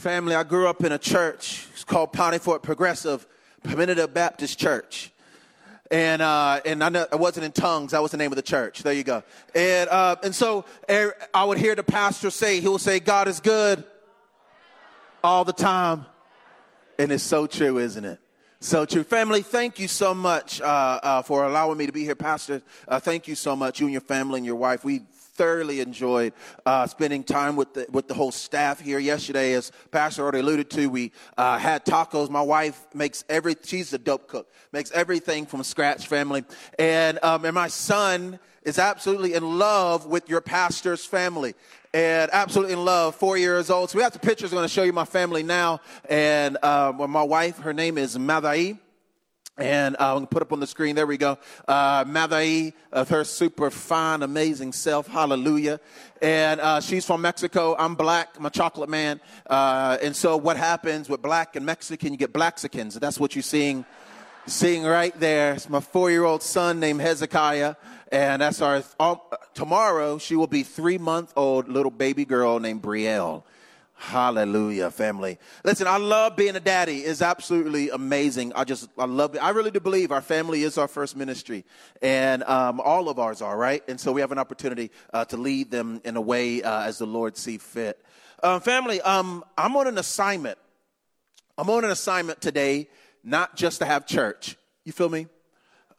Family, I grew up in a church. It's called Piney Fort Progressive Primitive Baptist Church. And, uh, and I, know, I wasn't in tongues. That was the name of the church. There you go. And, uh, and so er, I would hear the pastor say, he will say, God is good all the time. And it's so true, isn't it? So true. Family, thank you so much uh, uh, for allowing me to be here, Pastor. Uh, thank you so much, you and your family and your wife. We thoroughly enjoyed uh, spending time with the, with the whole staff here yesterday. As Pastor already alluded to, we uh, had tacos. My wife makes every, she's a dope cook, makes everything from scratch, family. And, um, and my son is absolutely in love with your pastor's family and absolutely in love, four years old. So we have the pictures. I'm going to show you my family now. And um, my wife, her name is Madai. And uh, I'm going to put up on the screen. There we go. Uh, of her super fine, amazing self. Hallelujah. And uh, she's from Mexico. I'm black. I'm a chocolate man. Uh, and so what happens with black and Mexican, you get Blaxicans. That's what you're seeing, seeing right there. It's my four-year-old son named Hezekiah. And that's our, um, tomorrow she will be three month old little baby girl named Brielle. Hallelujah, family. Listen, I love being a daddy. It's absolutely amazing. I just, I love it. I really do believe our family is our first ministry, and um, all of ours are, right? And so we have an opportunity uh, to lead them in a way uh, as the Lord see fit. Uh, family, um, I'm on an assignment. I'm on an assignment today, not just to have church. You feel me?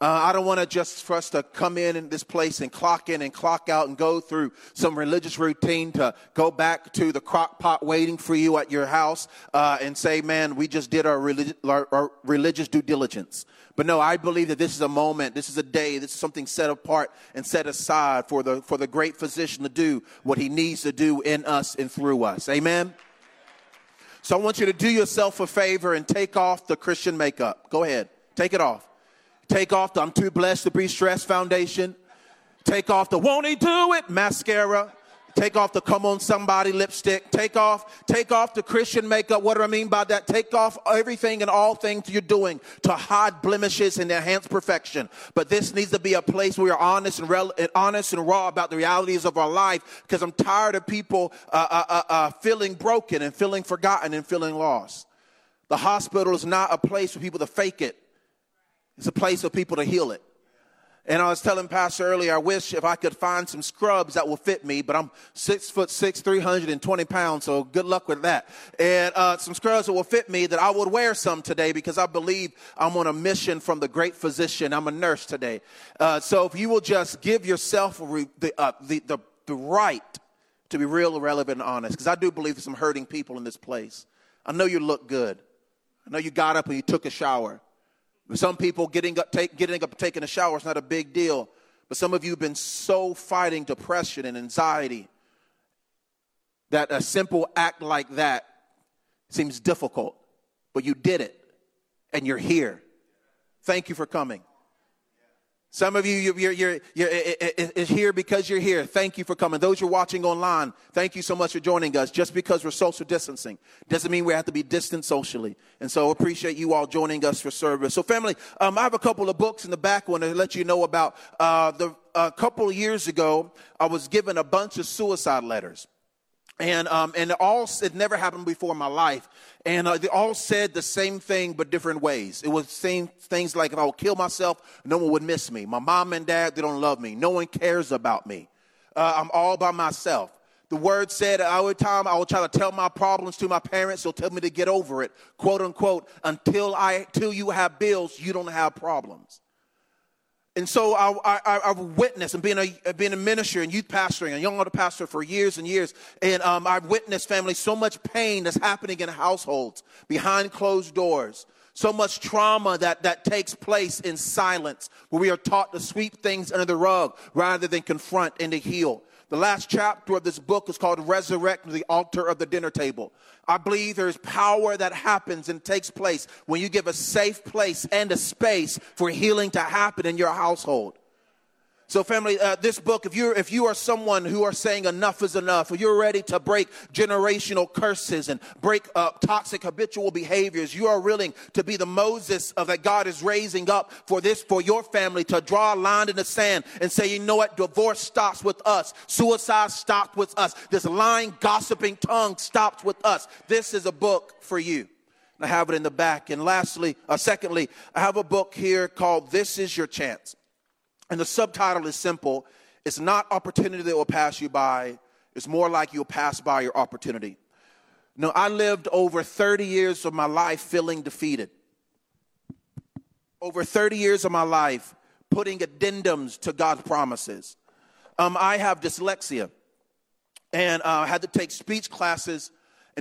Uh, I don't want to just for us to come in in this place and clock in and clock out and go through some religious routine to go back to the crock pot waiting for you at your house uh, and say, man, we just did our, religi- our, our religious due diligence. But no, I believe that this is a moment, this is a day, this is something set apart and set aside for the, for the great physician to do what he needs to do in us and through us. Amen? So I want you to do yourself a favor and take off the Christian makeup. Go ahead, take it off. Take off the I'm too blessed to be stressed foundation. Take off the won't he do it mascara. Take off the come on somebody lipstick. Take off, take off the Christian makeup. What do I mean by that? Take off everything and all things you're doing to hide blemishes and enhance perfection. But this needs to be a place where we're honest and, rel- and honest and raw about the realities of our life. Because I'm tired of people uh, uh, uh, uh, feeling broken and feeling forgotten and feeling lost. The hospital is not a place for people to fake it. It's a place for people to heal it. And I was telling Pastor earlier, I wish if I could find some scrubs that will fit me, but I'm six foot six, 320 pounds, so good luck with that. And uh, some scrubs that will fit me that I would wear some today because I believe I'm on a mission from the great physician. I'm a nurse today. Uh, so if you will just give yourself the, uh, the, the, the right to be real, relevant, and honest, because I do believe there's some hurting people in this place. I know you look good. I know you got up and you took a shower. Some people getting up, take, getting up, taking a shower is not a big deal. But some of you have been so fighting depression and anxiety that a simple act like that seems difficult. But you did it, and you're here. Thank you for coming. Some of you, you're, you're, you're, here because you're here. Thank you for coming. Those you're watching online, thank you so much for joining us. Just because we're social distancing doesn't mean we have to be distant socially. And so appreciate you all joining us for service. So family, um, I have a couple of books in the back want to let you know about. Uh, the, a couple of years ago, I was given a bunch of suicide letters and um, and all it never happened before in my life. And uh, they all said the same thing but different ways. It was same things like if i would kill myself no one would miss me. My mom and dad they don't love me. No one cares about me. Uh, i'm all by myself. The word said the time i will try to tell my problems to my parents they'll tell me to get over it quote unquote until i till you have bills you don't have problems and so I, I, I've witnessed and being a, being a minister and youth pastoring and young adult pastor for years and years. And um, I've witnessed family so much pain that's happening in households behind closed doors. So much trauma that, that takes place in silence where we are taught to sweep things under the rug rather than confront and to heal. The last chapter of this book is called Resurrect the Altar of the Dinner Table. I believe there's power that happens and takes place when you give a safe place and a space for healing to happen in your household. So, family, uh, this book, if you're if you are someone who are saying enough is enough, or you're ready to break generational curses and break up toxic habitual behaviors, you are willing to be the Moses of that God is raising up for this for your family to draw a line in the sand and say, you know what, divorce stops with us, suicide stops with us, this lying, gossiping tongue stops with us. This is a book for you. I have it in the back. And lastly, uh, secondly, I have a book here called "This Is Your Chance." And the subtitle is simple it's not opportunity that will pass you by, it's more like you'll pass by your opportunity. No, I lived over 30 years of my life feeling defeated. Over 30 years of my life putting addendums to God's promises. Um, I have dyslexia and uh, had to take speech classes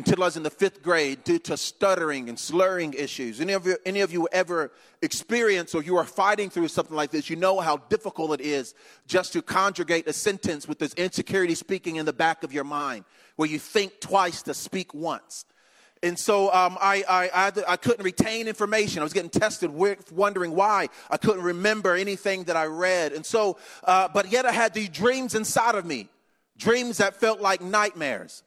until I was in the fifth grade due to stuttering and slurring issues. Any of you, any of you ever experienced or you are fighting through something like this, you know how difficult it is just to conjugate a sentence with this insecurity speaking in the back of your mind, where you think twice to speak once. And so um, I, I, I, I, couldn't retain information. I was getting tested, wondering why I couldn't remember anything that I read. And so, uh, but yet I had these dreams inside of me, dreams that felt like nightmares.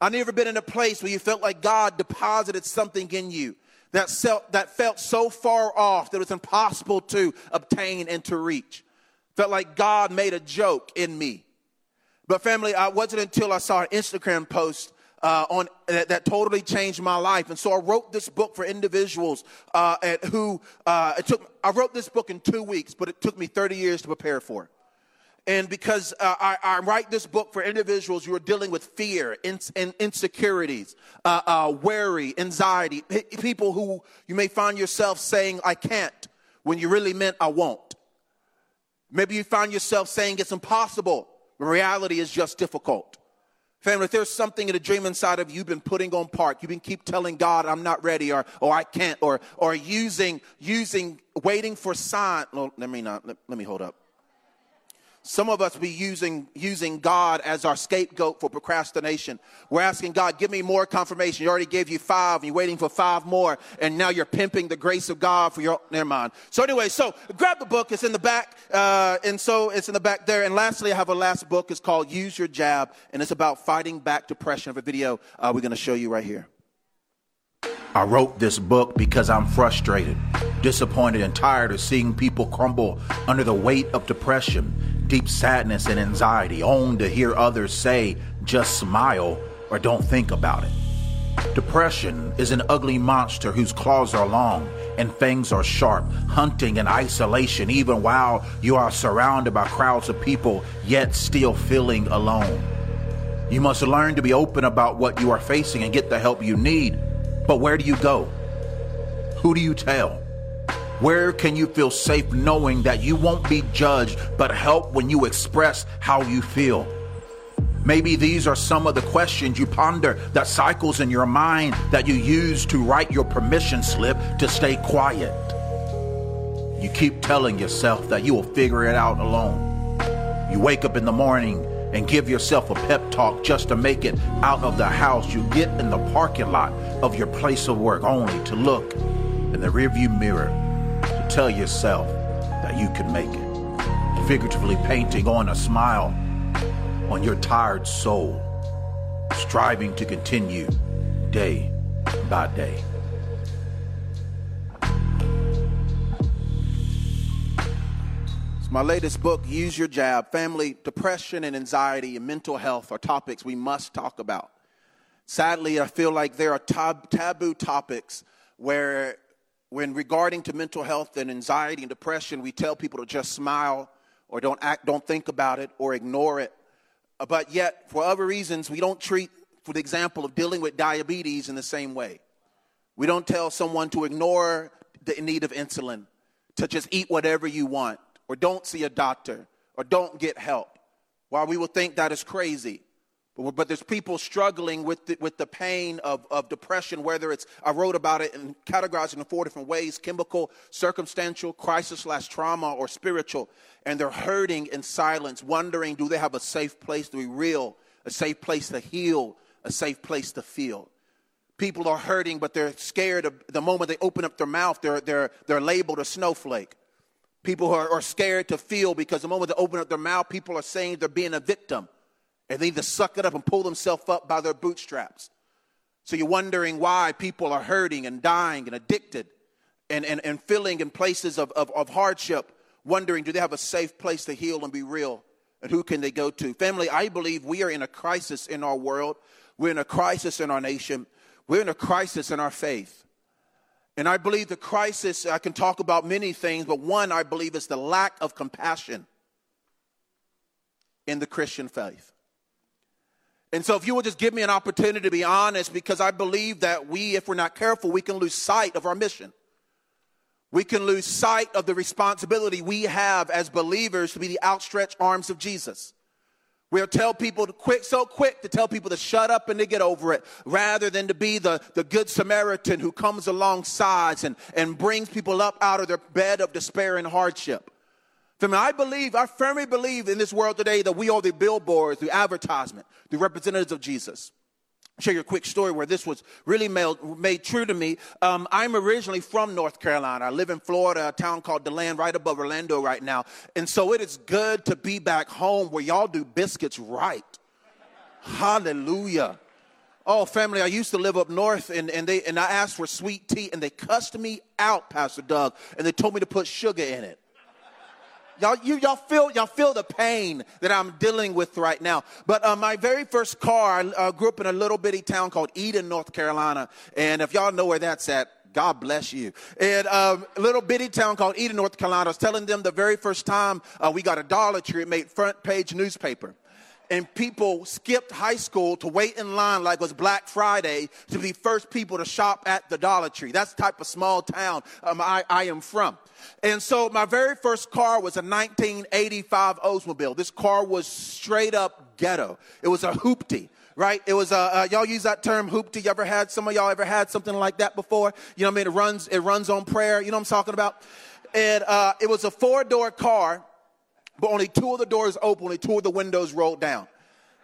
I've never been in a place where you felt like God deposited something in you that felt, that felt so far off that it was impossible to obtain and to reach. Felt like God made a joke in me. But family, I wasn't until I saw an Instagram post uh, on that, that, totally changed my life. And so I wrote this book for individuals uh, who uh, it took. I wrote this book in two weeks, but it took me 30 years to prepare for it. And because uh, I, I, write this book for individuals who are dealing with fear and in, insecurities, uh, uh, worry, anxiety, p- people who you may find yourself saying, I can't, when you really meant I won't. Maybe you find yourself saying it's impossible, when reality is just difficult. Family, if there's something in a dream inside of you you've been putting on park, you've been keep telling God, I'm not ready, or, or I can't, or, or using, using, waiting for sign. Well, let me not, let, let me hold up. Some of us be using, using God as our scapegoat for procrastination. We're asking God, give me more confirmation. You already gave you five, and you're waiting for five more, and now you're pimping the grace of God for your, never mind. So anyway, so grab the book. It's in the back, uh, and so it's in the back there. And lastly, I have a last book. It's called Use Your Jab, and it's about fighting back depression. Of a video uh, we're going to show you right here. I wrote this book because I'm frustrated, disappointed, and tired of seeing people crumble under the weight of depression deep sadness and anxiety, only to hear others say, just smile or don't think about it. Depression is an ugly monster whose claws are long and fangs are sharp, hunting in isolation even while you are surrounded by crowds of people, yet still feeling alone. You must learn to be open about what you are facing and get the help you need. But where do you go? Who do you tell? Where can you feel safe knowing that you won't be judged, but help when you express how you feel? Maybe these are some of the questions you ponder that cycles in your mind that you use to write your permission slip to stay quiet. You keep telling yourself that you will figure it out alone. You wake up in the morning and give yourself a pep talk just to make it out of the house. You get in the parking lot of your place of work only to look in the rearview mirror to tell yourself that you can make it. Figuratively painting on a smile on your tired soul, striving to continue day by day. My latest book, Use Your Jab. Family, depression, and anxiety and mental health are topics we must talk about. Sadly, I feel like there are tab- taboo topics where when regarding to mental health and anxiety and depression, we tell people to just smile or don't act, don't think about it or ignore it. Uh, but yet, for other reasons, we don't treat, for the example of dealing with diabetes in the same way. We don't tell someone to ignore the need of insulin, to just eat whatever you want, or don't see a doctor, or don't get help. While we will think that is crazy, but there's people struggling with the, with the pain of, of depression, whether it's, I wrote about it and categorized it in four different ways chemical, circumstantial, crisis slash trauma, or spiritual. And they're hurting in silence, wondering do they have a safe place to be real, a safe place to heal, a safe place to feel. People are hurting, but they're scared of the moment they open up their mouth, they're, they're, they're labeled a snowflake. People are, are scared to feel because the moment they open up their mouth, people are saying they're being a victim. And they need to suck it up and pull themselves up by their bootstraps. So you're wondering why people are hurting and dying and addicted and, and, and feeling in places of, of, of hardship, wondering do they have a safe place to heal and be real? And who can they go to? Family, I believe we are in a crisis in our world. We're in a crisis in our nation. We're in a crisis in our faith. And I believe the crisis, I can talk about many things, but one I believe is the lack of compassion in the Christian faith. And so, if you would just give me an opportunity to be honest, because I believe that we, if we're not careful, we can lose sight of our mission. We can lose sight of the responsibility we have as believers to be the outstretched arms of Jesus. We'll tell people to quick, so quick to tell people to shut up and to get over it, rather than to be the, the good Samaritan who comes alongside and, and brings people up out of their bed of despair and hardship. For me, I believe, I firmly believe in this world today that we are the billboards, the advertisement, the representatives of Jesus. Share you a quick story where this was really made, made true to me. Um, I'm originally from North Carolina. I live in Florida, a town called DeLand, right above Orlando right now. And so it is good to be back home where y'all do biscuits right. Hallelujah. Oh, family, I used to live up north and, and, they, and I asked for sweet tea and they cussed me out, Pastor Doug, and they told me to put sugar in it. Y'all, you, y'all feel, y'all feel the pain that I'm dealing with right now. But uh, my very first car, I uh, grew up in a little bitty town called Eden, North Carolina. And if y'all know where that's at, God bless you. And um, a little bitty town called Eden, North Carolina. I was telling them the very first time uh, we got a Dollar Tree, it made front page newspaper and people skipped high school to wait in line like it was Black Friday to be first people to shop at the Dollar Tree. That's the type of small town um, I, I am from. And so my very first car was a 1985 Oldsmobile. This car was straight up ghetto. It was a hoopty right? It was, uh, uh, y'all use that term hoopty. You ever had, some of y'all ever had something like that before? You know what I mean? It runs, it runs on prayer. You know what I'm talking about? And, uh, it was a four door car but only two of the doors open, only two of the windows rolled down.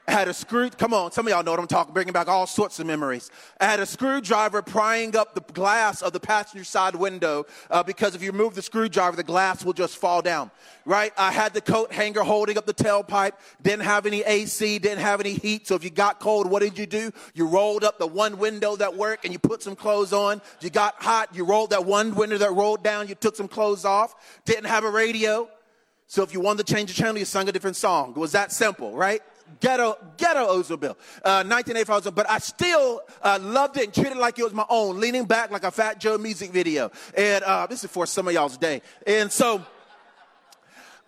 I had a screw, come on, some of y'all know what I'm talking, bringing back all sorts of memories. I had a screwdriver prying up the glass of the passenger side window uh, because if you remove the screwdriver, the glass will just fall down, right? I had the coat hanger holding up the tailpipe, didn't have any AC, didn't have any heat, so if you got cold, what did you do? You rolled up the one window that worked and you put some clothes on. You got hot, you rolled that one window that rolled down, you took some clothes off. Didn't have a radio, so if you wanted to change the channel, you sang a different song. It was that simple, right? Ghetto, ghetto Oldsmobile, uh, 1985 But I still uh, loved it and treated it like it was my own, leaning back like a Fat Joe music video. And uh, this is for some of y'all's day. And so,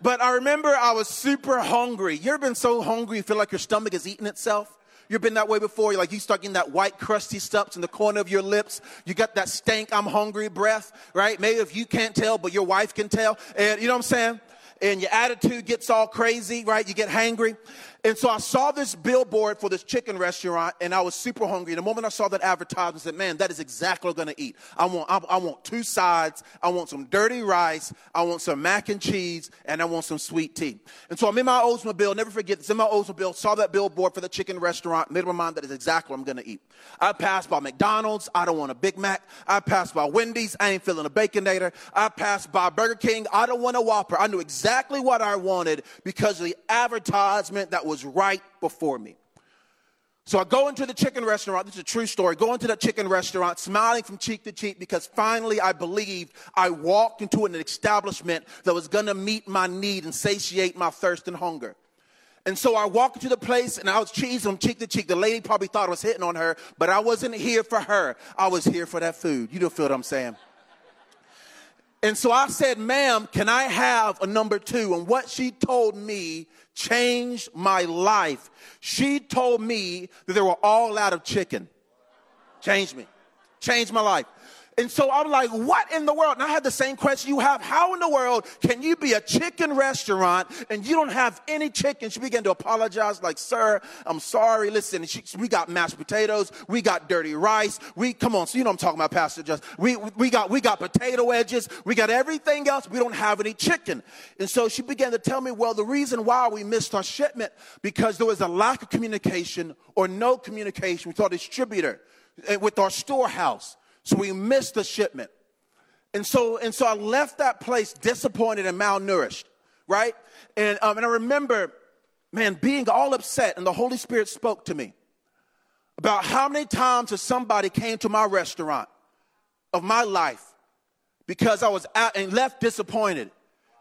but I remember I was super hungry. You ever been so hungry you feel like your stomach is eating itself? You've been that way before. You're like you start getting that white crusty stuff in the corner of your lips. You got that stank, I'm hungry breath, right? Maybe if you can't tell, but your wife can tell. And you know what I'm saying? And your attitude gets all crazy, right? You get hangry. And so I saw this billboard for this chicken restaurant and I was super hungry. The moment I saw that advertisement, I said, man, that is exactly what I'm going to eat. I want, I, I, want two sides. I want some dirty rice. I want some mac and cheese and I want some sweet tea. And so I'm in my Oldsmobile. Never forget this. In my Oldsmobile, saw that billboard for the chicken restaurant. Made my mind that is exactly what I'm going to eat. I passed by McDonald's. I don't want a Big Mac. I passed by Wendy's. I ain't feeling a Baconator. I passed by Burger King. I don't want a Whopper. I knew exactly what I wanted because of the advertisement that was right before me. So I go into the chicken restaurant. This is a true story. Go into that chicken restaurant, smiling from cheek to cheek, because finally I believed I walked into an establishment that was going to meet my need and satiate my thirst and hunger. And so I walked into the place and I was cheesing from cheek to cheek. The lady probably thought I was hitting on her, but I wasn't here for her. I was here for that food. You don't feel what I'm saying? And so I said, ma'am, can I have a number two? And what she told me changed my life. She told me that they were all out of chicken. Changed me. Changed my life. And so I'm like, what in the world? And I had the same question you have. How in the world can you be a chicken restaurant and you don't have any chicken? She began to apologize, like, sir, I'm sorry. Listen, she, we got mashed potatoes. We got dirty rice. We, come on. So you know I'm talking about, Pastor Just. We, we got, we got potato wedges. We got everything else. We don't have any chicken. And so she began to tell me, well, the reason why we missed our shipment because there was a lack of communication or no communication with our distributor, eh, with our storehouse. So we missed the shipment. And so, and so I left that place disappointed and malnourished, right? And, um, and I remember, man, being all upset, and the Holy Spirit spoke to me about how many times has somebody came to my restaurant of my life because I was out and left disappointed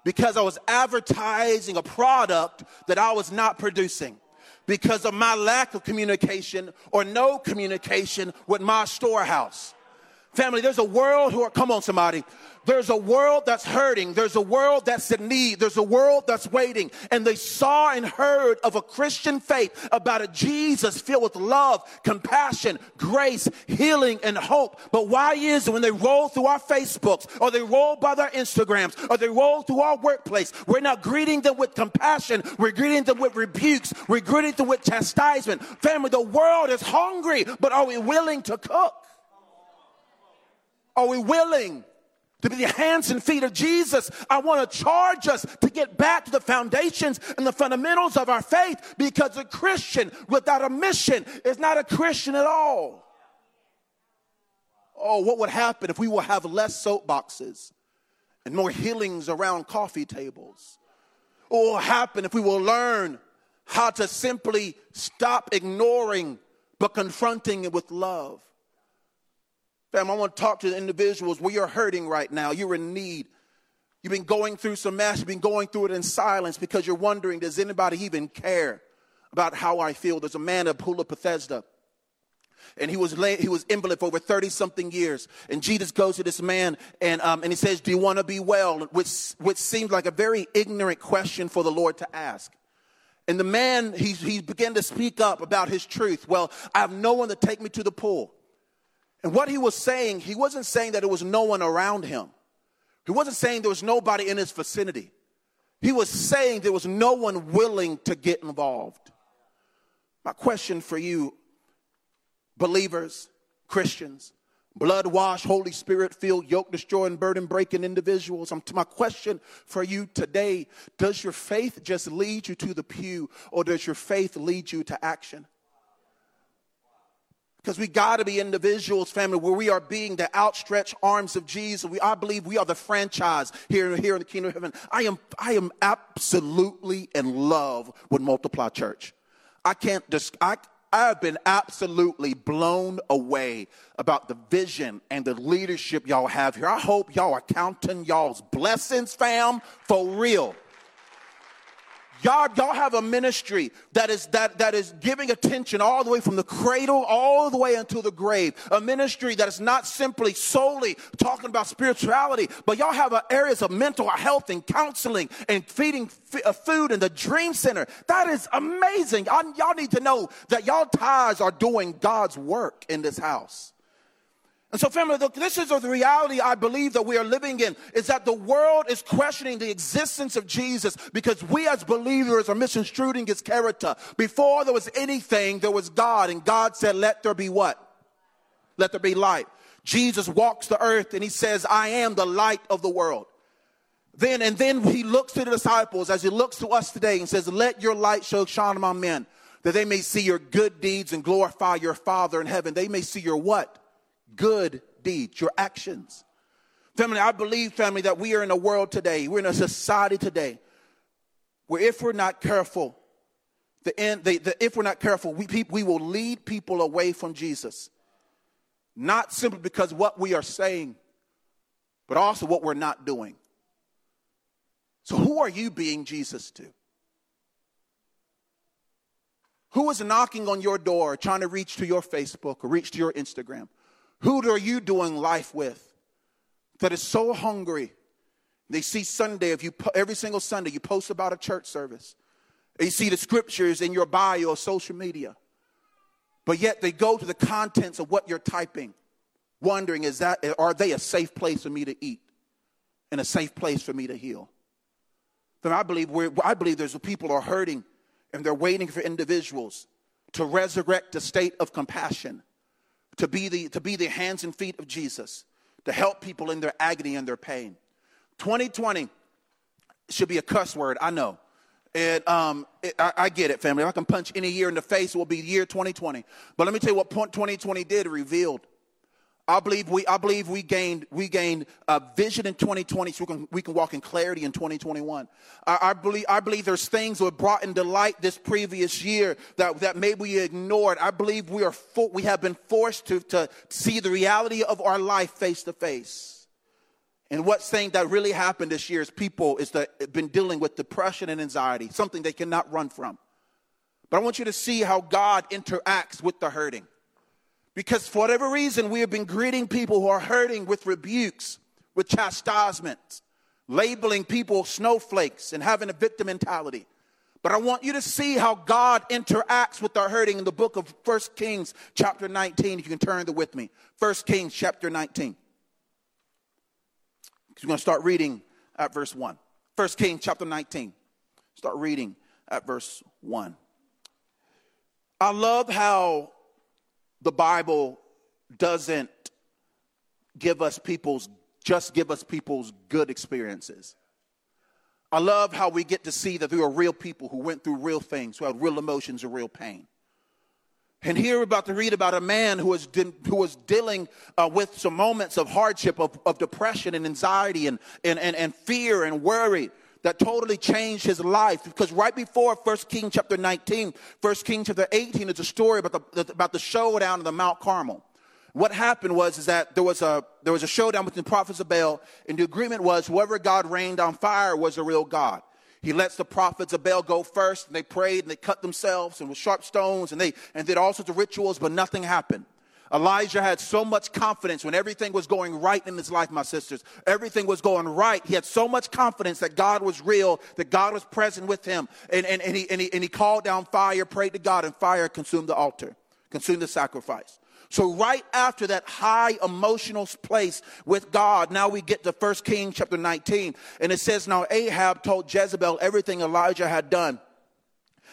because I was advertising a product that I was not producing because of my lack of communication or no communication with my storehouse. Family, there's a world who are, come on, somebody. There's a world that's hurting. There's a world that's in need. There's a world that's waiting. And they saw and heard of a Christian faith about a Jesus filled with love, compassion, grace, healing, and hope. But why is it when they roll through our Facebooks or they roll by their Instagrams or they roll through our workplace, we're not greeting them with compassion. We're greeting them with rebukes. We're greeting them with chastisement. Family, the world is hungry, but are we willing to cook? Are we willing to be the hands and feet of Jesus? I want to charge us to get back to the foundations and the fundamentals of our faith because a Christian without a mission is not a Christian at all. Oh, what would happen if we will have less soapboxes and more healings around coffee tables? What will happen if we will learn how to simply stop ignoring but confronting it with love? Fam, I want to talk to the individuals where you're hurting right now. You're in need. You've been going through some mess. You've been going through it in silence because you're wondering, does anybody even care about how I feel? There's a man at Pool of Bethesda. And he was lay, he was invalid for over 30 something years. And Jesus goes to this man and, um, and he says, Do you want to be well? Which, which seems like a very ignorant question for the Lord to ask. And the man, he, he began to speak up about his truth. Well, I have no one to take me to the pool. And what he was saying, he wasn't saying that there was no one around him. He wasn't saying there was nobody in his vicinity. He was saying there was no one willing to get involved. My question for you, believers, Christians, blood washed, Holy Spirit filled, yoke destroying, burden breaking individuals. my question for you today does your faith just lead you to the pew, or does your faith lead you to action? Because we got to be individuals, family, where we are being the outstretched arms of Jesus. We, I believe we are the franchise here, here in the kingdom of heaven. I am, I am absolutely in love with Multiply Church. I can't just, I, I've been absolutely blown away about the vision and the leadership y'all have here. I hope y'all are counting y'all's blessings, fam, for real. Y'all, y'all have a ministry that is that that is giving attention all the way from the cradle all the way into the grave. A ministry that is not simply solely talking about spirituality, but y'all have areas of mental health and counseling and feeding f- uh, food in the Dream Center. That is amazing. Y'all, y'all need to know that y'all tithes are doing God's work in this house. And so, family, this is the reality I believe that we are living in is that the world is questioning the existence of Jesus because we as believers are misconstruing his character. Before there was anything, there was God, and God said, Let there be what? Let there be light. Jesus walks the earth and he says, I am the light of the world. Then, and then he looks to the disciples as he looks to us today and says, Let your light show shine among men, that they may see your good deeds and glorify your Father in heaven. They may see your what? Good deeds, your actions. Family, I believe, family, that we are in a world today, we're in a society today where if we're not careful, the end, the, the, if we're not careful, we, we will lead people away from Jesus. Not simply because what we are saying, but also what we're not doing. So, who are you being Jesus to? Who is knocking on your door, trying to reach to your Facebook or reach to your Instagram? Who are you doing life with that is so hungry? They see Sunday, if you every single Sunday you post about a church service. You see the scriptures in your bio or social media. But yet they go to the contents of what you're typing, wondering is that are they a safe place for me to eat and a safe place for me to heal? Then I believe we I believe there's people are hurting and they're waiting for individuals to resurrect a state of compassion to be the, to be the hands and feet of Jesus, to help people in their agony and their pain. 2020 should be a cuss word, I know. And um, it, I, I, get it, family. If I can punch any year in the face, it will be year 2020. But let me tell you what 2020 did, revealed. I believe we, I believe we gained, we gained a vision in 2020 so we can, we can walk in clarity in 2021. I, I, believe, I believe there's things that were brought into light this previous year that, that maybe we ignored. I believe we are, we have been forced to, to see the reality of our life face to face. And what's saying that really happened this year is people is that been dealing with depression and anxiety, something they cannot run from. But I want you to see how God interacts with the hurting. Because for whatever reason, we have been greeting people who are hurting with rebukes, with chastisements, labeling people snowflakes, and having a victim mentality. But I want you to see how God interacts with our hurting in the book of 1 Kings, chapter 19. If you can turn there with me. 1 Kings, chapter 19. We're going to start reading at verse 1. 1 Kings, chapter 19. Start reading at verse 1. I love how the Bible doesn't give us people's just give us people's good experiences. I love how we get to see that there are real people who went through real things, who had real emotions and real pain. And here we're about to read about a man who was, de- who was dealing uh, with some moments of hardship, of, of depression and anxiety and, and, and, and fear and worry that totally changed his life. Because right before 1 King chapter 19, 1 King chapter 18 is a story about the, about the showdown of the Mount Carmel. What happened was is that there was a there was a showdown between the prophets of Baal, and the agreement was whoever God rained on fire was the real God. He lets the prophets of Baal go first, and they prayed and they cut themselves and with sharp stones, and they and did all sorts of rituals, but nothing happened. Elijah had so much confidence when everything was going right in his life, my sisters. Everything was going right. He had so much confidence that God was real, that God was present with him. And, and, and, he, and, he, and he called down fire, prayed to God, and fire consumed the altar, consumed the sacrifice. So right after that high emotional place with God, now we get to 1 Kings chapter 19. And it says, Now Ahab told Jezebel everything Elijah had done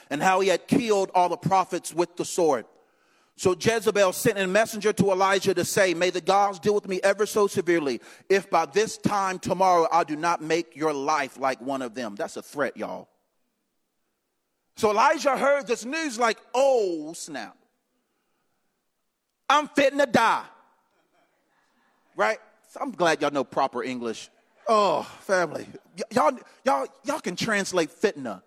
and how he had killed all the prophets with the sword. So Jezebel sent a messenger to Elijah to say, May the gods deal with me ever so severely if by this time tomorrow I do not make your life like one of them. That's a threat, y'all. So Elijah heard this news like, oh, snap. I'm fitting to die. Right? So I'm glad y'all know proper English. Oh, family. Y- y'all, y'all, y'all can translate fitna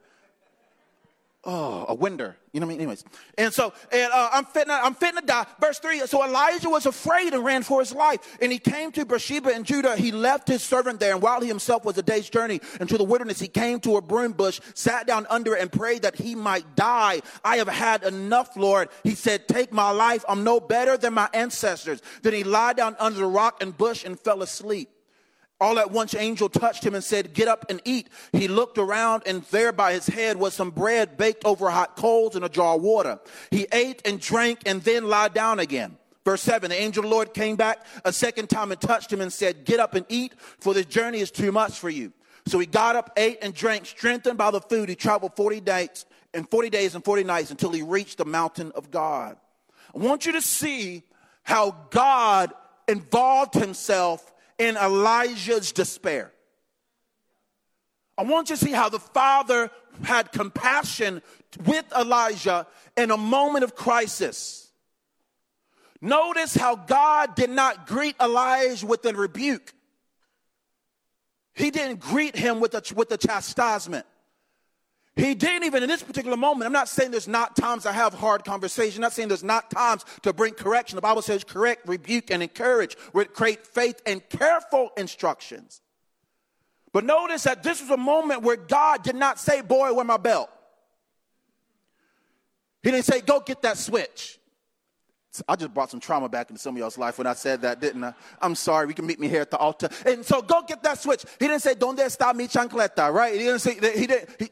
oh, a winder. You know what I mean? Anyways. And so, and uh, I'm fitting, I'm fitting to die. Verse three. So Elijah was afraid and ran for his life. And he came to Beersheba in Judah. He left his servant there. And while he himself was a day's journey into the wilderness, he came to a broom bush, sat down under it and prayed that he might die. I have had enough, Lord. He said, take my life. I'm no better than my ancestors. Then he lied down under the rock and bush and fell asleep. All at once, angel touched him and said, Get up and eat. He looked around, and there by his head was some bread baked over hot coals and a jar of water. He ate and drank and then lied down again. Verse 7 The angel of the Lord came back a second time and touched him and said, Get up and eat, for this journey is too much for you. So he got up, ate, and drank, strengthened by the food. He traveled 40 days and 40 days and 40 nights until he reached the mountain of God. I want you to see how God involved himself in Elijah's despair. I want you to see how the father had compassion with Elijah in a moment of crisis. Notice how God did not greet Elijah with a rebuke. He didn't greet him with a, with a chastisement. He didn't even in this particular moment. I'm not saying there's not times to have hard conversation. I'm not saying there's not times to bring correction. The Bible says correct, rebuke, and encourage. with great faith and careful instructions. But notice that this was a moment where God did not say, Boy, wear my belt. He didn't say, Go get that switch. I just brought some trauma back into some of y'all's life when I said that, didn't I? I'm sorry. We can meet me here at the altar. And so go get that switch. He didn't say, "Donde está mi chancleta?" Right? He didn't say. He didn't. He,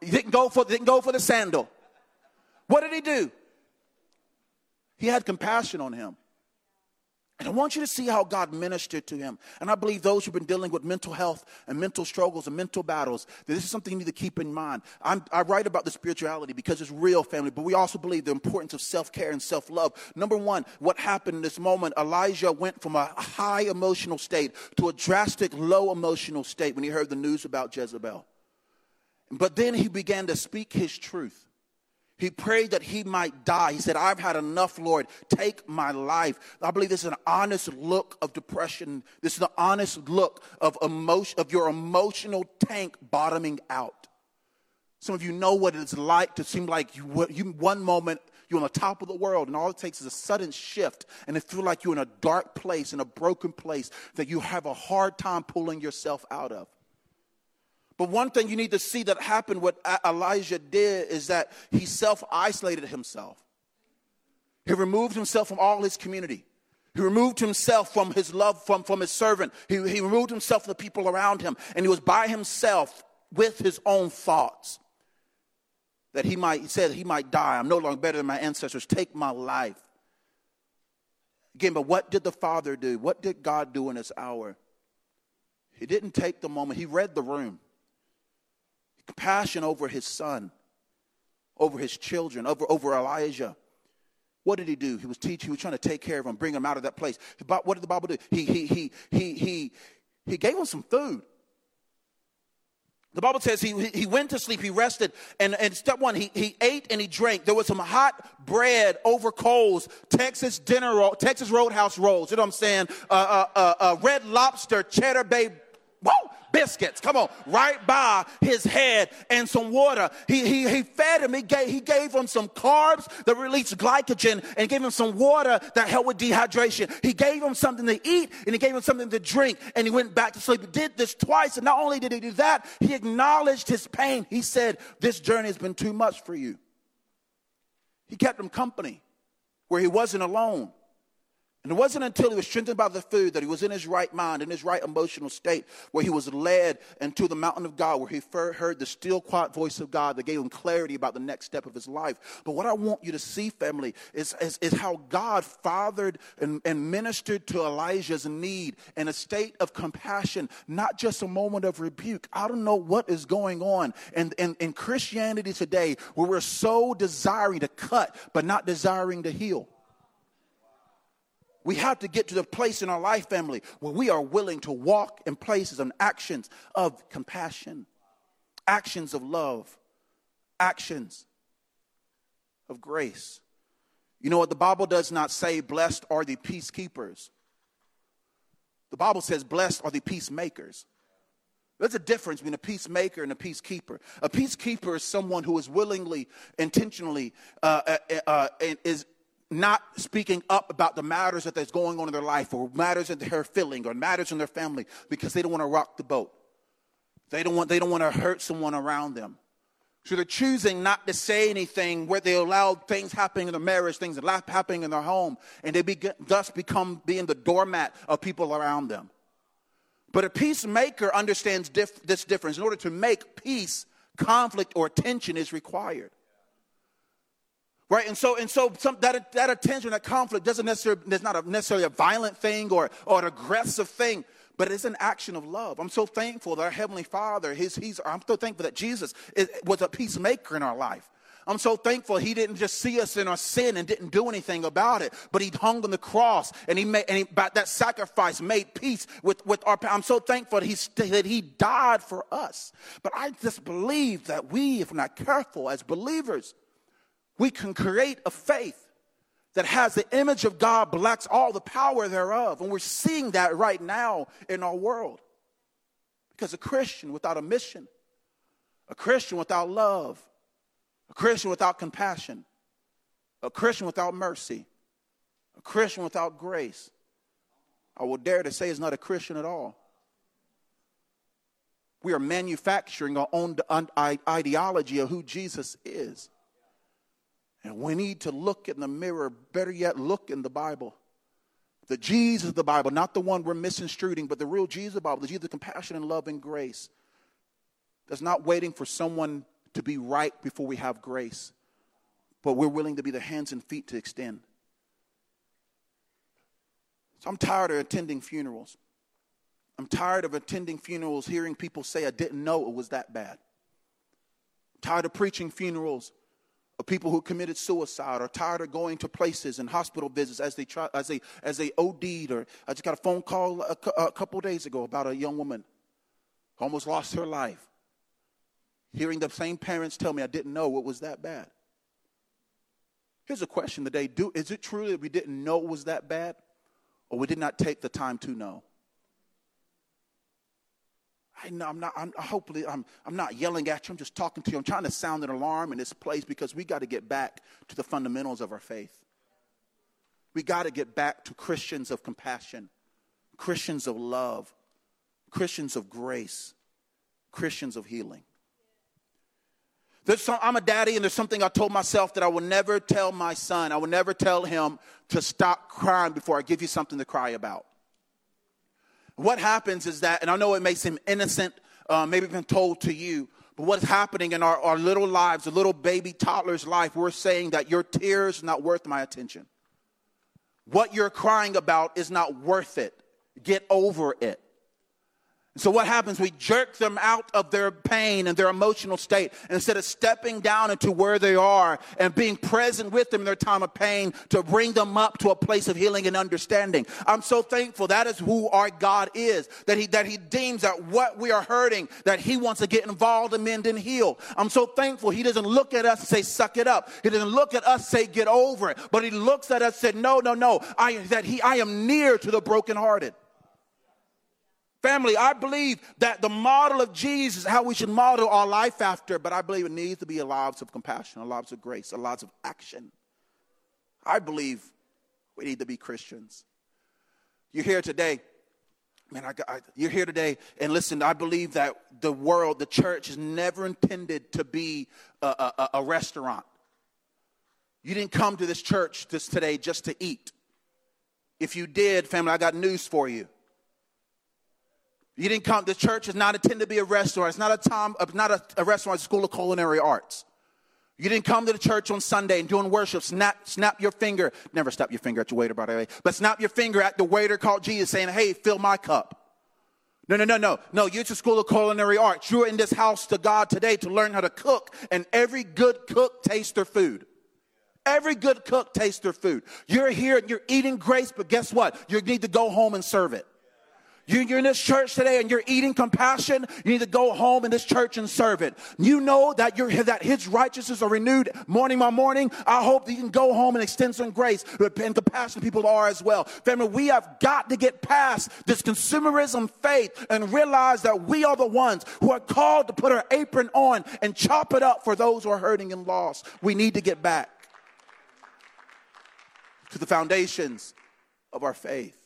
he didn't go for, didn't go for the sandal. What did he do? He had compassion on him. And I want you to see how God ministered to him. And I believe those who've been dealing with mental health and mental struggles and mental battles, this is something you need to keep in mind. I'm, i write about the spirituality because it's real, family, but we also believe the importance of self care and self love. Number one, what happened in this moment, Elijah went from a high emotional state to a drastic low emotional state when he heard the news about Jezebel. But then he began to speak his truth. He prayed that he might die. He said, I've had enough, Lord. Take my life. I believe this is an honest look of depression. This is an honest look of emotion, of your emotional tank bottoming out. Some of you know what it's like to seem like you, you one moment you're on the top of the world, and all it takes is a sudden shift, and it feels like you're in a dark place, in a broken place that you have a hard time pulling yourself out of. But one thing you need to see that happened, what Elijah did, is that he self isolated himself. He removed himself from all his community. He removed himself from his love from, from his servant. He, he removed himself from the people around him. And he was by himself with his own thoughts that he might, he said he might die. I'm no longer better than my ancestors. Take my life. Again, but what did the Father do? What did God do in this hour? He didn't take the moment, he read the room. Compassion over his son, over his children, over, over Elijah. What did he do? He was teaching, he was trying to take care of him, bring him out of that place. What did the Bible do? He, he, he, he, he, he gave him some food. The Bible says he, he went to sleep, he rested, and, and step one, he, he ate and he drank. There was some hot bread over coals, Texas dinner roll, Texas Roadhouse rolls, you know what I'm saying? Uh, uh, uh, uh red lobster, cheddar bay, whoa, biscuits, come on, right by his head and some water. He, he, he fed him, he gave, he gave him some carbs that released glycogen and gave him some water that helped with dehydration. He gave him something to eat and he gave him something to drink and he went back to sleep. He did this twice and not only did he do that, he acknowledged his pain. He said, this journey has been too much for you. He kept him company where he wasn't alone. And it wasn't until he was strengthened by the food that he was in his right mind, in his right emotional state, where he was led into the mountain of God, where he heard the still, quiet voice of God that gave him clarity about the next step of his life. But what I want you to see, family, is, is, is how God fathered and, and ministered to Elijah's need in a state of compassion, not just a moment of rebuke. I don't know what is going on in, in, in Christianity today where we're so desiring to cut, but not desiring to heal. We have to get to the place in our life, family, where we are willing to walk in places and actions of compassion, actions of love, actions of grace. You know what? The Bible does not say, blessed are the peacekeepers. The Bible says, blessed are the peacemakers. There's a difference between a peacemaker and a peacekeeper. A peacekeeper is someone who is willingly, intentionally, uh, uh, uh, is not speaking up about the matters that that's going on in their life or matters that they're feeling or matters in their family because they don't want to rock the boat. They don't want, they don't want to hurt someone around them. So they're choosing not to say anything where they allow things happening in their marriage, things happening in their home, and they begin, thus become being the doormat of people around them. But a peacemaker understands dif- this difference. In order to make peace, conflict or tension is required. Right? And so, and so some, that, that attention, that conflict doesn't necessarily, there's not a, necessarily a violent thing or, or an aggressive thing, but it's an action of love. I'm so thankful that our Heavenly Father, his, he's, I'm so thankful that Jesus is, was a peacemaker in our life. I'm so thankful he didn't just see us in our sin and didn't do anything about it, but he hung on the cross and he made, and he, by that sacrifice made peace with, with our, I'm so thankful that he, that he died for us. But I just believe that we, if we're not careful as believers, we can create a faith that has the image of God, but lacks all the power thereof. And we're seeing that right now in our world. Because a Christian without a mission, a Christian without love, a Christian without compassion, a Christian without mercy, a Christian without grace, I will dare to say is not a Christian at all. We are manufacturing our own ideology of who Jesus is. And we need to look in the mirror, better yet, look in the Bible. The Jesus of the Bible, not the one we're misconstruing, but the real Jesus of the Bible, the Jesus of compassion and love and grace. That's not waiting for someone to be right before we have grace, but we're willing to be the hands and feet to extend. So I'm tired of attending funerals. I'm tired of attending funerals, hearing people say, I didn't know it was that bad. I'm tired of preaching funerals of people who committed suicide or tired of going to places and hospital visits as they try, as they as they OD'd or I just got a phone call a, a couple days ago about a young woman who almost lost her life. Hearing the same parents tell me I didn't know it was that bad. Here's a question today Do, Is it true that we didn't know it was that bad? Or we did not take the time to know? I know I'm not, I'm, hopefully, I'm, I'm not yelling at you. I'm just talking to you. I'm trying to sound an alarm in this place because we got to get back to the fundamentals of our faith. We got to get back to Christians of compassion, Christians of love, Christians of grace, Christians of healing. Some, I'm a daddy, and there's something I told myself that I will never tell my son. I will never tell him to stop crying before I give you something to cry about. What happens is that, and I know it may seem innocent, uh, maybe been told to you, but what's happening in our, our little lives, a little baby toddler's life, we're saying that your tears are not worth my attention. What you're crying about is not worth it. Get over it. So what happens? We jerk them out of their pain and their emotional state. instead of stepping down into where they are and being present with them in their time of pain to bring them up to a place of healing and understanding. I'm so thankful that is who our God is. That he, that he deems that what we are hurting, that he wants to get involved and mend and heal. I'm so thankful he doesn't look at us and say, suck it up. He doesn't look at us say, get over it. But he looks at us and said, no, no, no. I, that he, I am near to the brokenhearted. Family, I believe that the model of Jesus, how we should model our life after, but I believe it needs to be a lives of compassion, a lives of grace, a lives of action. I believe we need to be Christians. You're here today. Man, I, I, you're here today, and listen, I believe that the world, the church, is never intended to be a, a, a restaurant. You didn't come to this church this today just to eat. If you did, family, I got news for you. You didn't come, the church is not intended to be a restaurant. It's not a time, uh, not a, a restaurant, it's a school of culinary arts. You didn't come to the church on Sunday and doing worship, snap, snap your finger. Never snap your finger at your waiter, by the way. But snap your finger at the waiter called Jesus saying, hey, fill my cup. No, no, no, no. No, you're to school of culinary arts. You're in this house to God today to learn how to cook. And every good cook tastes their food. Every good cook tastes their food. You're here and you're eating grace, but guess what? You need to go home and serve it. You're in this church today and you're eating compassion. You need to go home in this church and serve it. You know that you that His righteousness are renewed morning by morning. I hope that you can go home and extend some grace and compassion. People are as well. Family, we have got to get past this consumerism faith and realize that we are the ones who are called to put our apron on and chop it up for those who are hurting and lost. We need to get back to the foundations of our faith.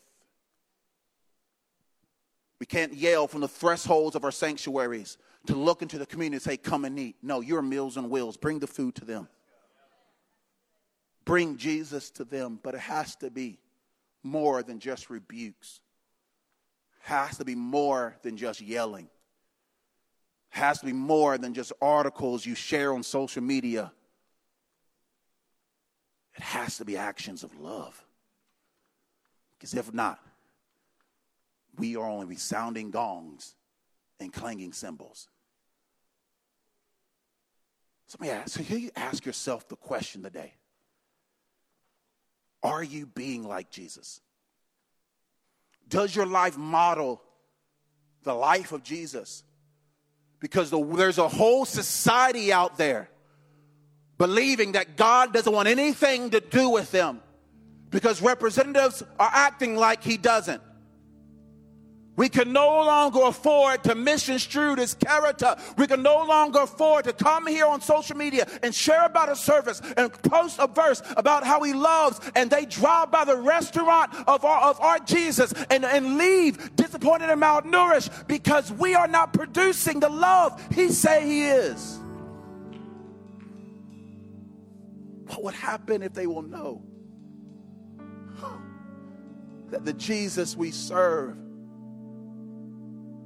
We can't yell from the thresholds of our sanctuaries to look into the community and say, Come and eat. No, you're Meals and Wheels. Bring the food to them. Bring Jesus to them, but it has to be more than just rebukes. Has to be more than just yelling. Has to be more than just articles you share on social media. It has to be actions of love. Because if not, we are only resounding gongs and clanging cymbals. So, ask, so here you ask yourself the question today Are you being like Jesus? Does your life model the life of Jesus? Because the, there's a whole society out there believing that God doesn't want anything to do with them because representatives are acting like He doesn't. We can no longer afford to misconstrue his character. We can no longer afford to come here on social media and share about a service and post a verse about how he loves, and they drive by the restaurant of our, of our Jesus and, and leave disappointed and malnourished because we are not producing the love he say he is. What would happen if they will know that the Jesus we serve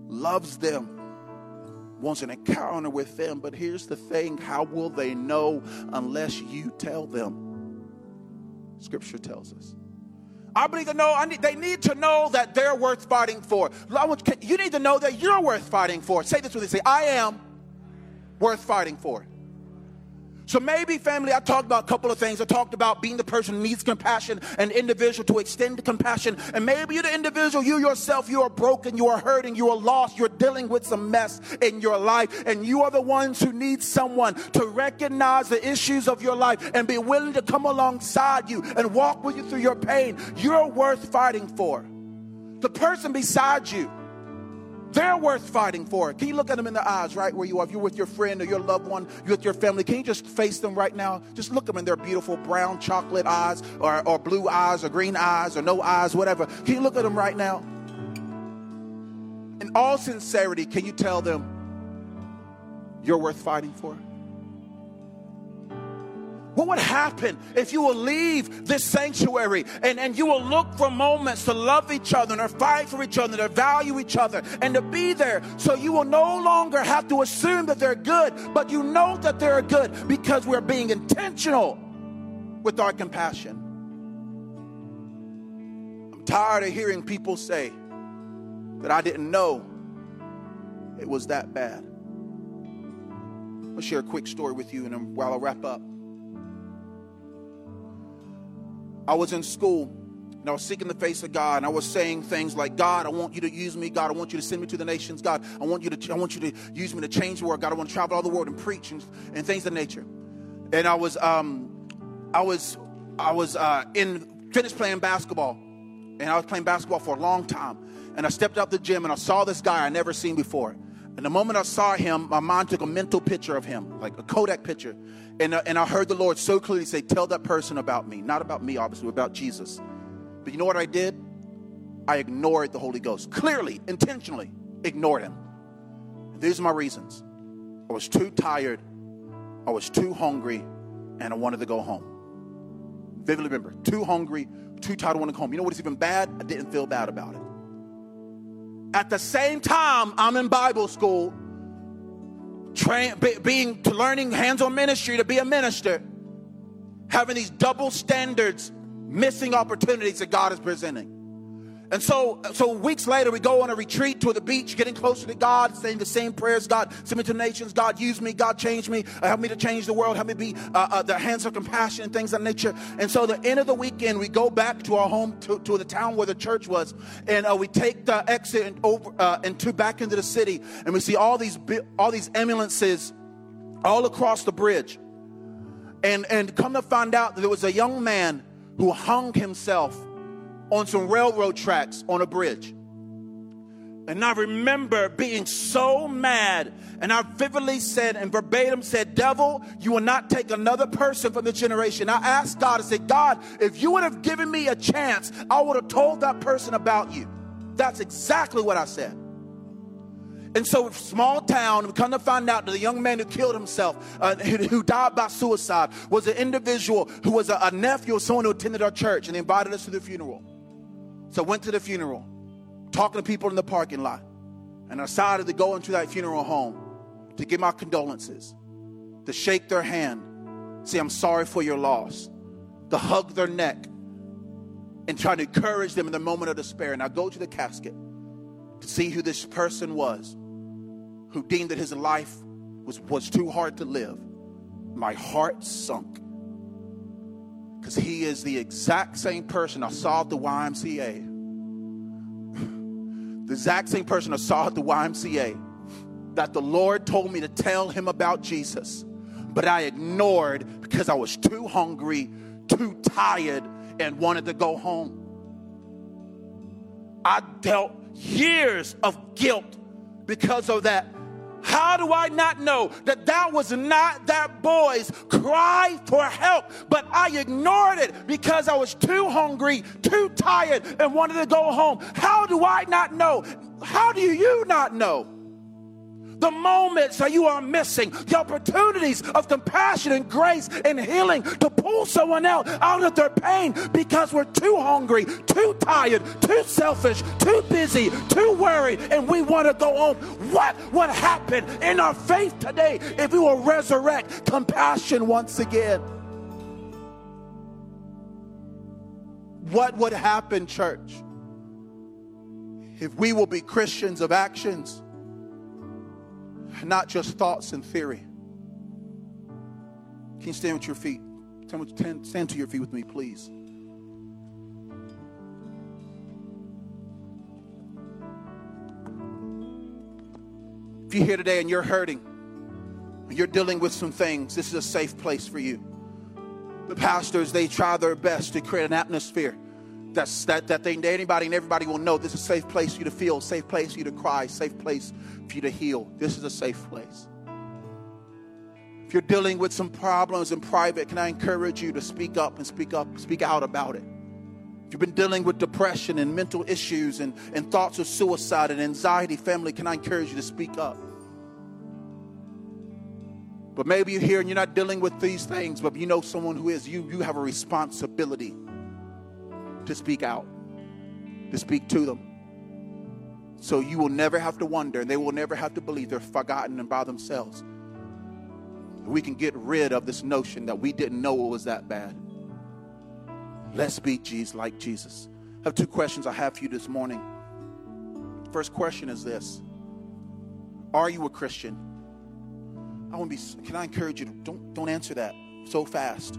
loves them, wants an encounter with them. But here's the thing how will they know unless you tell them? Scripture tells us. I believe to know, need, they need to know that they're worth fighting for. You need to know that you're worth fighting for. Say this with me say, I am worth fighting for. So maybe, family, I talked about a couple of things. I talked about being the person who needs compassion, an individual to extend compassion. And maybe you're the individual, you yourself, you are broken, you are hurting, you are lost, you're dealing with some mess in your life. And you are the ones who need someone to recognize the issues of your life and be willing to come alongside you and walk with you through your pain. You're worth fighting for. The person beside you they're worth fighting for. Can you look at them in the eyes right where you are? If you're with your friend or your loved one, you're with your family, can you just face them right now? Just look them in their beautiful brown chocolate eyes or, or blue eyes or green eyes or no eyes, whatever. Can you look at them right now? In all sincerity, can you tell them you're worth fighting for? What would happen if you will leave this sanctuary and, and you will look for moments to love each other and to fight for each other, to value each other, and to be there so you will no longer have to assume that they're good, but you know that they're good because we're being intentional with our compassion. I'm tired of hearing people say that I didn't know it was that bad. I'll share a quick story with you, and while I wrap up. I was in school and I was seeking the face of God and I was saying things like, God, I want you to use me. God, I want you to send me to the nations. God, I want you to, I want you to use me to change the world. God, I want to travel all the world and preach and, and things of nature. And I was, um, I was, I was uh, in, finished playing basketball and I was playing basketball for a long time. And I stepped out the gym and I saw this guy I never seen before. And the moment I saw him, my mind took a mental picture of him, like a Kodak picture. And, uh, and I heard the Lord so clearly say, Tell that person about me. Not about me, obviously, about Jesus. But you know what I did? I ignored the Holy Ghost. Clearly, intentionally ignored him. And these are my reasons I was too tired, I was too hungry, and I wanted to go home. Vividly remember, too hungry, too tired to want to go home. You know what's even bad? I didn't feel bad about it. At the same time, I'm in Bible school, be, being learning hands-on ministry to be a minister, having these double standards, missing opportunities that God is presenting. And so, so weeks later, we go on a retreat to the beach, getting closer to God, saying the same prayers. God, send me to nations. God, use me. God, change me. Uh, help me to change the world. Help me be uh, uh, the hands of compassion and things of nature. And so, the end of the weekend, we go back to our home, to, to the town where the church was, and uh, we take the exit and over uh, into back into the city, and we see all these all these ambulances all across the bridge. And and come to find out that there was a young man who hung himself on some railroad tracks on a bridge. And I remember being so mad. And I vividly said and verbatim said, Devil, you will not take another person from the generation. I asked God, I said, God, if you would have given me a chance, I would have told that person about you. That's exactly what I said. And so, small town, we come to find out that the young man who killed himself, uh, who, died by suicide, was an individual who was a, a nephew of someone who attended our church and invited us to the funeral. So went to the funeral, talking to people in the parking lot, and I decided to go into that funeral home to give my condolences, to shake their hand, say, I'm sorry for your loss, to hug their neck, and try to encourage them in the moment of despair. And I go to the casket to see who this person was who deemed that his life was, was too hard to live. My heart sunk because he is the exact same person I saw at the YMCA. The exact same person I saw at the YMCA that the Lord told me to tell him about Jesus, but I ignored because I was too hungry, too tired, and wanted to go home. I dealt years of guilt because of that how do I not know that that was not that boy's cry for help? But I ignored it because I was too hungry, too tired, and wanted to go home. How do I not know? How do you not know? The moments that you are missing, the opportunities of compassion and grace and healing to pull someone out out of their pain because we're too hungry, too tired, too selfish, too busy, too worried, and we want to go home. What would happen in our faith today if we will resurrect compassion once again? What would happen, church, if we will be Christians of actions? Not just thoughts and theory. Can you stand with your feet? Stand to your feet with me, please. If you're here today and you're hurting, you're dealing with some things, this is a safe place for you. The pastors, they try their best to create an atmosphere that's, that, that they, anybody and everybody will know this is a safe place for you to feel, safe place for you to cry, safe place for you to heal. This is a safe place. If you're dealing with some problems in private, can I encourage you to speak up and speak up, speak out about it? If you've been dealing with depression and mental issues and, and thoughts of suicide and anxiety, family, can I encourage you to speak up? But maybe you're here and you're not dealing with these things, but you know someone who is. You, you have a responsibility to speak out, to speak to them. So you will never have to wonder, and they will never have to believe they're forgotten and by themselves. We can get rid of this notion that we didn't know it was that bad. Let's be Jesus like Jesus. I have two questions I have for you this morning. First question is this Are you a Christian? I want to be. Can I encourage you? To, don't don't answer that so fast,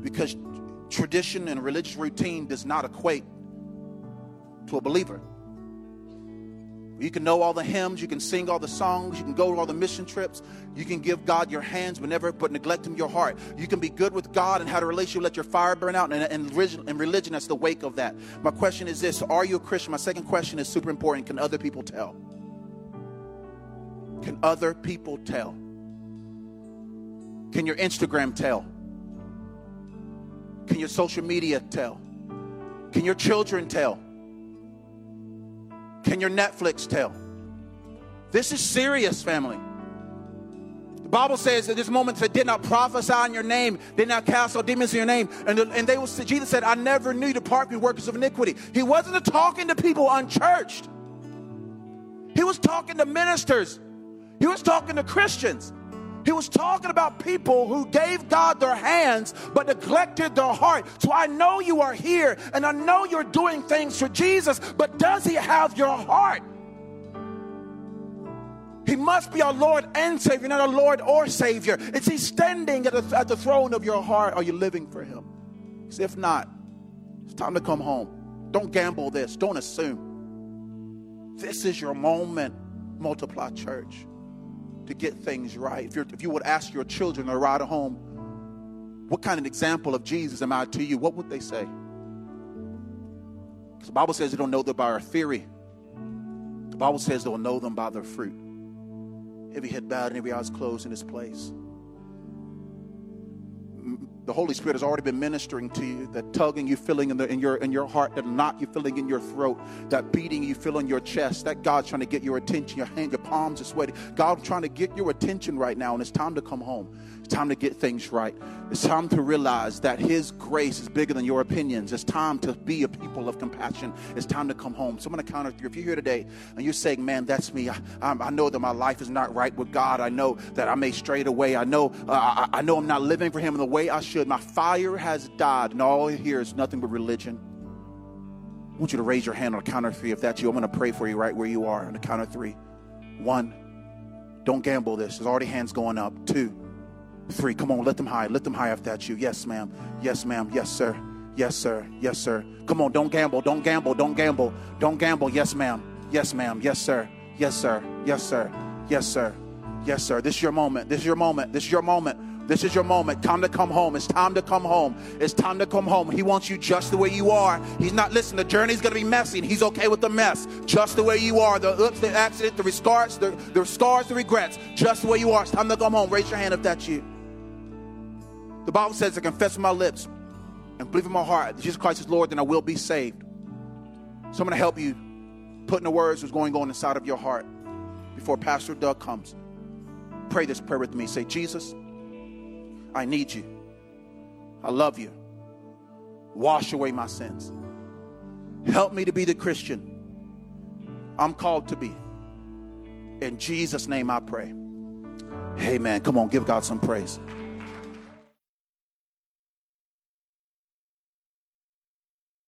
because tradition and religious routine does not equate to a believer. You can know all the hymns, you can sing all the songs, you can go to all the mission trips, you can give God your hands, but never but neglect Him your heart. You can be good with God and have a relationship, let your fire burn out, and, and, and religion that's the wake of that. My question is this Are you a Christian? My second question is super important. Can other people tell? Can other people tell? Can your Instagram tell? Can your social media tell? Can your children tell? Can your Netflix tell? This is serious, family. The Bible says that this moment that did not prophesy in your name, did not cast out demons in your name. And, and they will Jesus said, I never knew the part of workers of iniquity. He wasn't talking to people unchurched. He was talking to ministers. He was talking to Christians. He was talking about people who gave God their hands but neglected their heart. So I know you are here and I know you're doing things for Jesus, but does He have your heart? He must be our Lord and Savior, not our Lord or Savior. Is He standing at the, at the throne of your heart? Are you living for Him? Because if not, it's time to come home. Don't gamble this, don't assume. This is your moment, Multiply Church to get things right. If, if you would ask your children to ride home, what kind of example of Jesus am I to you? What would they say? Because the Bible says they don't know them by our theory. The Bible says they'll know them by their fruit. Every head bowed and every eyes closed in this place the Holy Spirit has already been ministering to you, that tugging you feeling in, the, in, your, in your heart, that knot you feeling in your throat, that beating you feel in your chest, that God's trying to get your attention, your hand, your palms are sweaty. God's trying to get your attention right now, and it's time to come home. It's time to get things right. It's time to realize that His grace is bigger than your opinions. It's time to be a people of compassion. It's time to come home. So I'm going to counter through. If you're here today and you're saying, man, that's me, I, I, know that my life is not right with God. I know that I may strayed away. I know, uh, I, I know I'm not living for Him in the way I should. My fire has died, and all here is nothing but religion. I want you to raise your hand on the count of three. If that's you, I'm going to pray for you right where you are on the count of three. One, don't gamble this. There's already hands going up. Two, Three. Come on, let them high. Let them high if that's you. Yes, ma'am. Yes, ma'am. Yes, sir. Yes, sir. Yes, sir. Come on, don't gamble. Don't gamble. Don't gamble. Don't gamble. Yes, ma'am. Yes, ma'am. Yes, sir. Yes, sir. Yes, sir. Yes, sir. Yes, sir. This is your moment. This is your moment. This is your moment. This is your moment. Time to come home. It's time to come home. It's time to come home. He wants you just the way you are. He's not, listen, the journey's going to be messy, and he's okay with the mess. Just the way you are. The oops, the accident, the scars, the, the scars, the regrets. Just the way you are. It's time to come home. Raise your hand if that's you. The Bible says, I confess with my lips and believe in my heart that Jesus Christ is Lord, then I will be saved. So I'm going to help you put in the words what's going on inside of your heart before Pastor Doug comes. Pray this prayer with me. Say, Jesus, I need you. I love you. Wash away my sins. Help me to be the Christian I'm called to be. In Jesus' name I pray. Amen. Come on, give God some praise.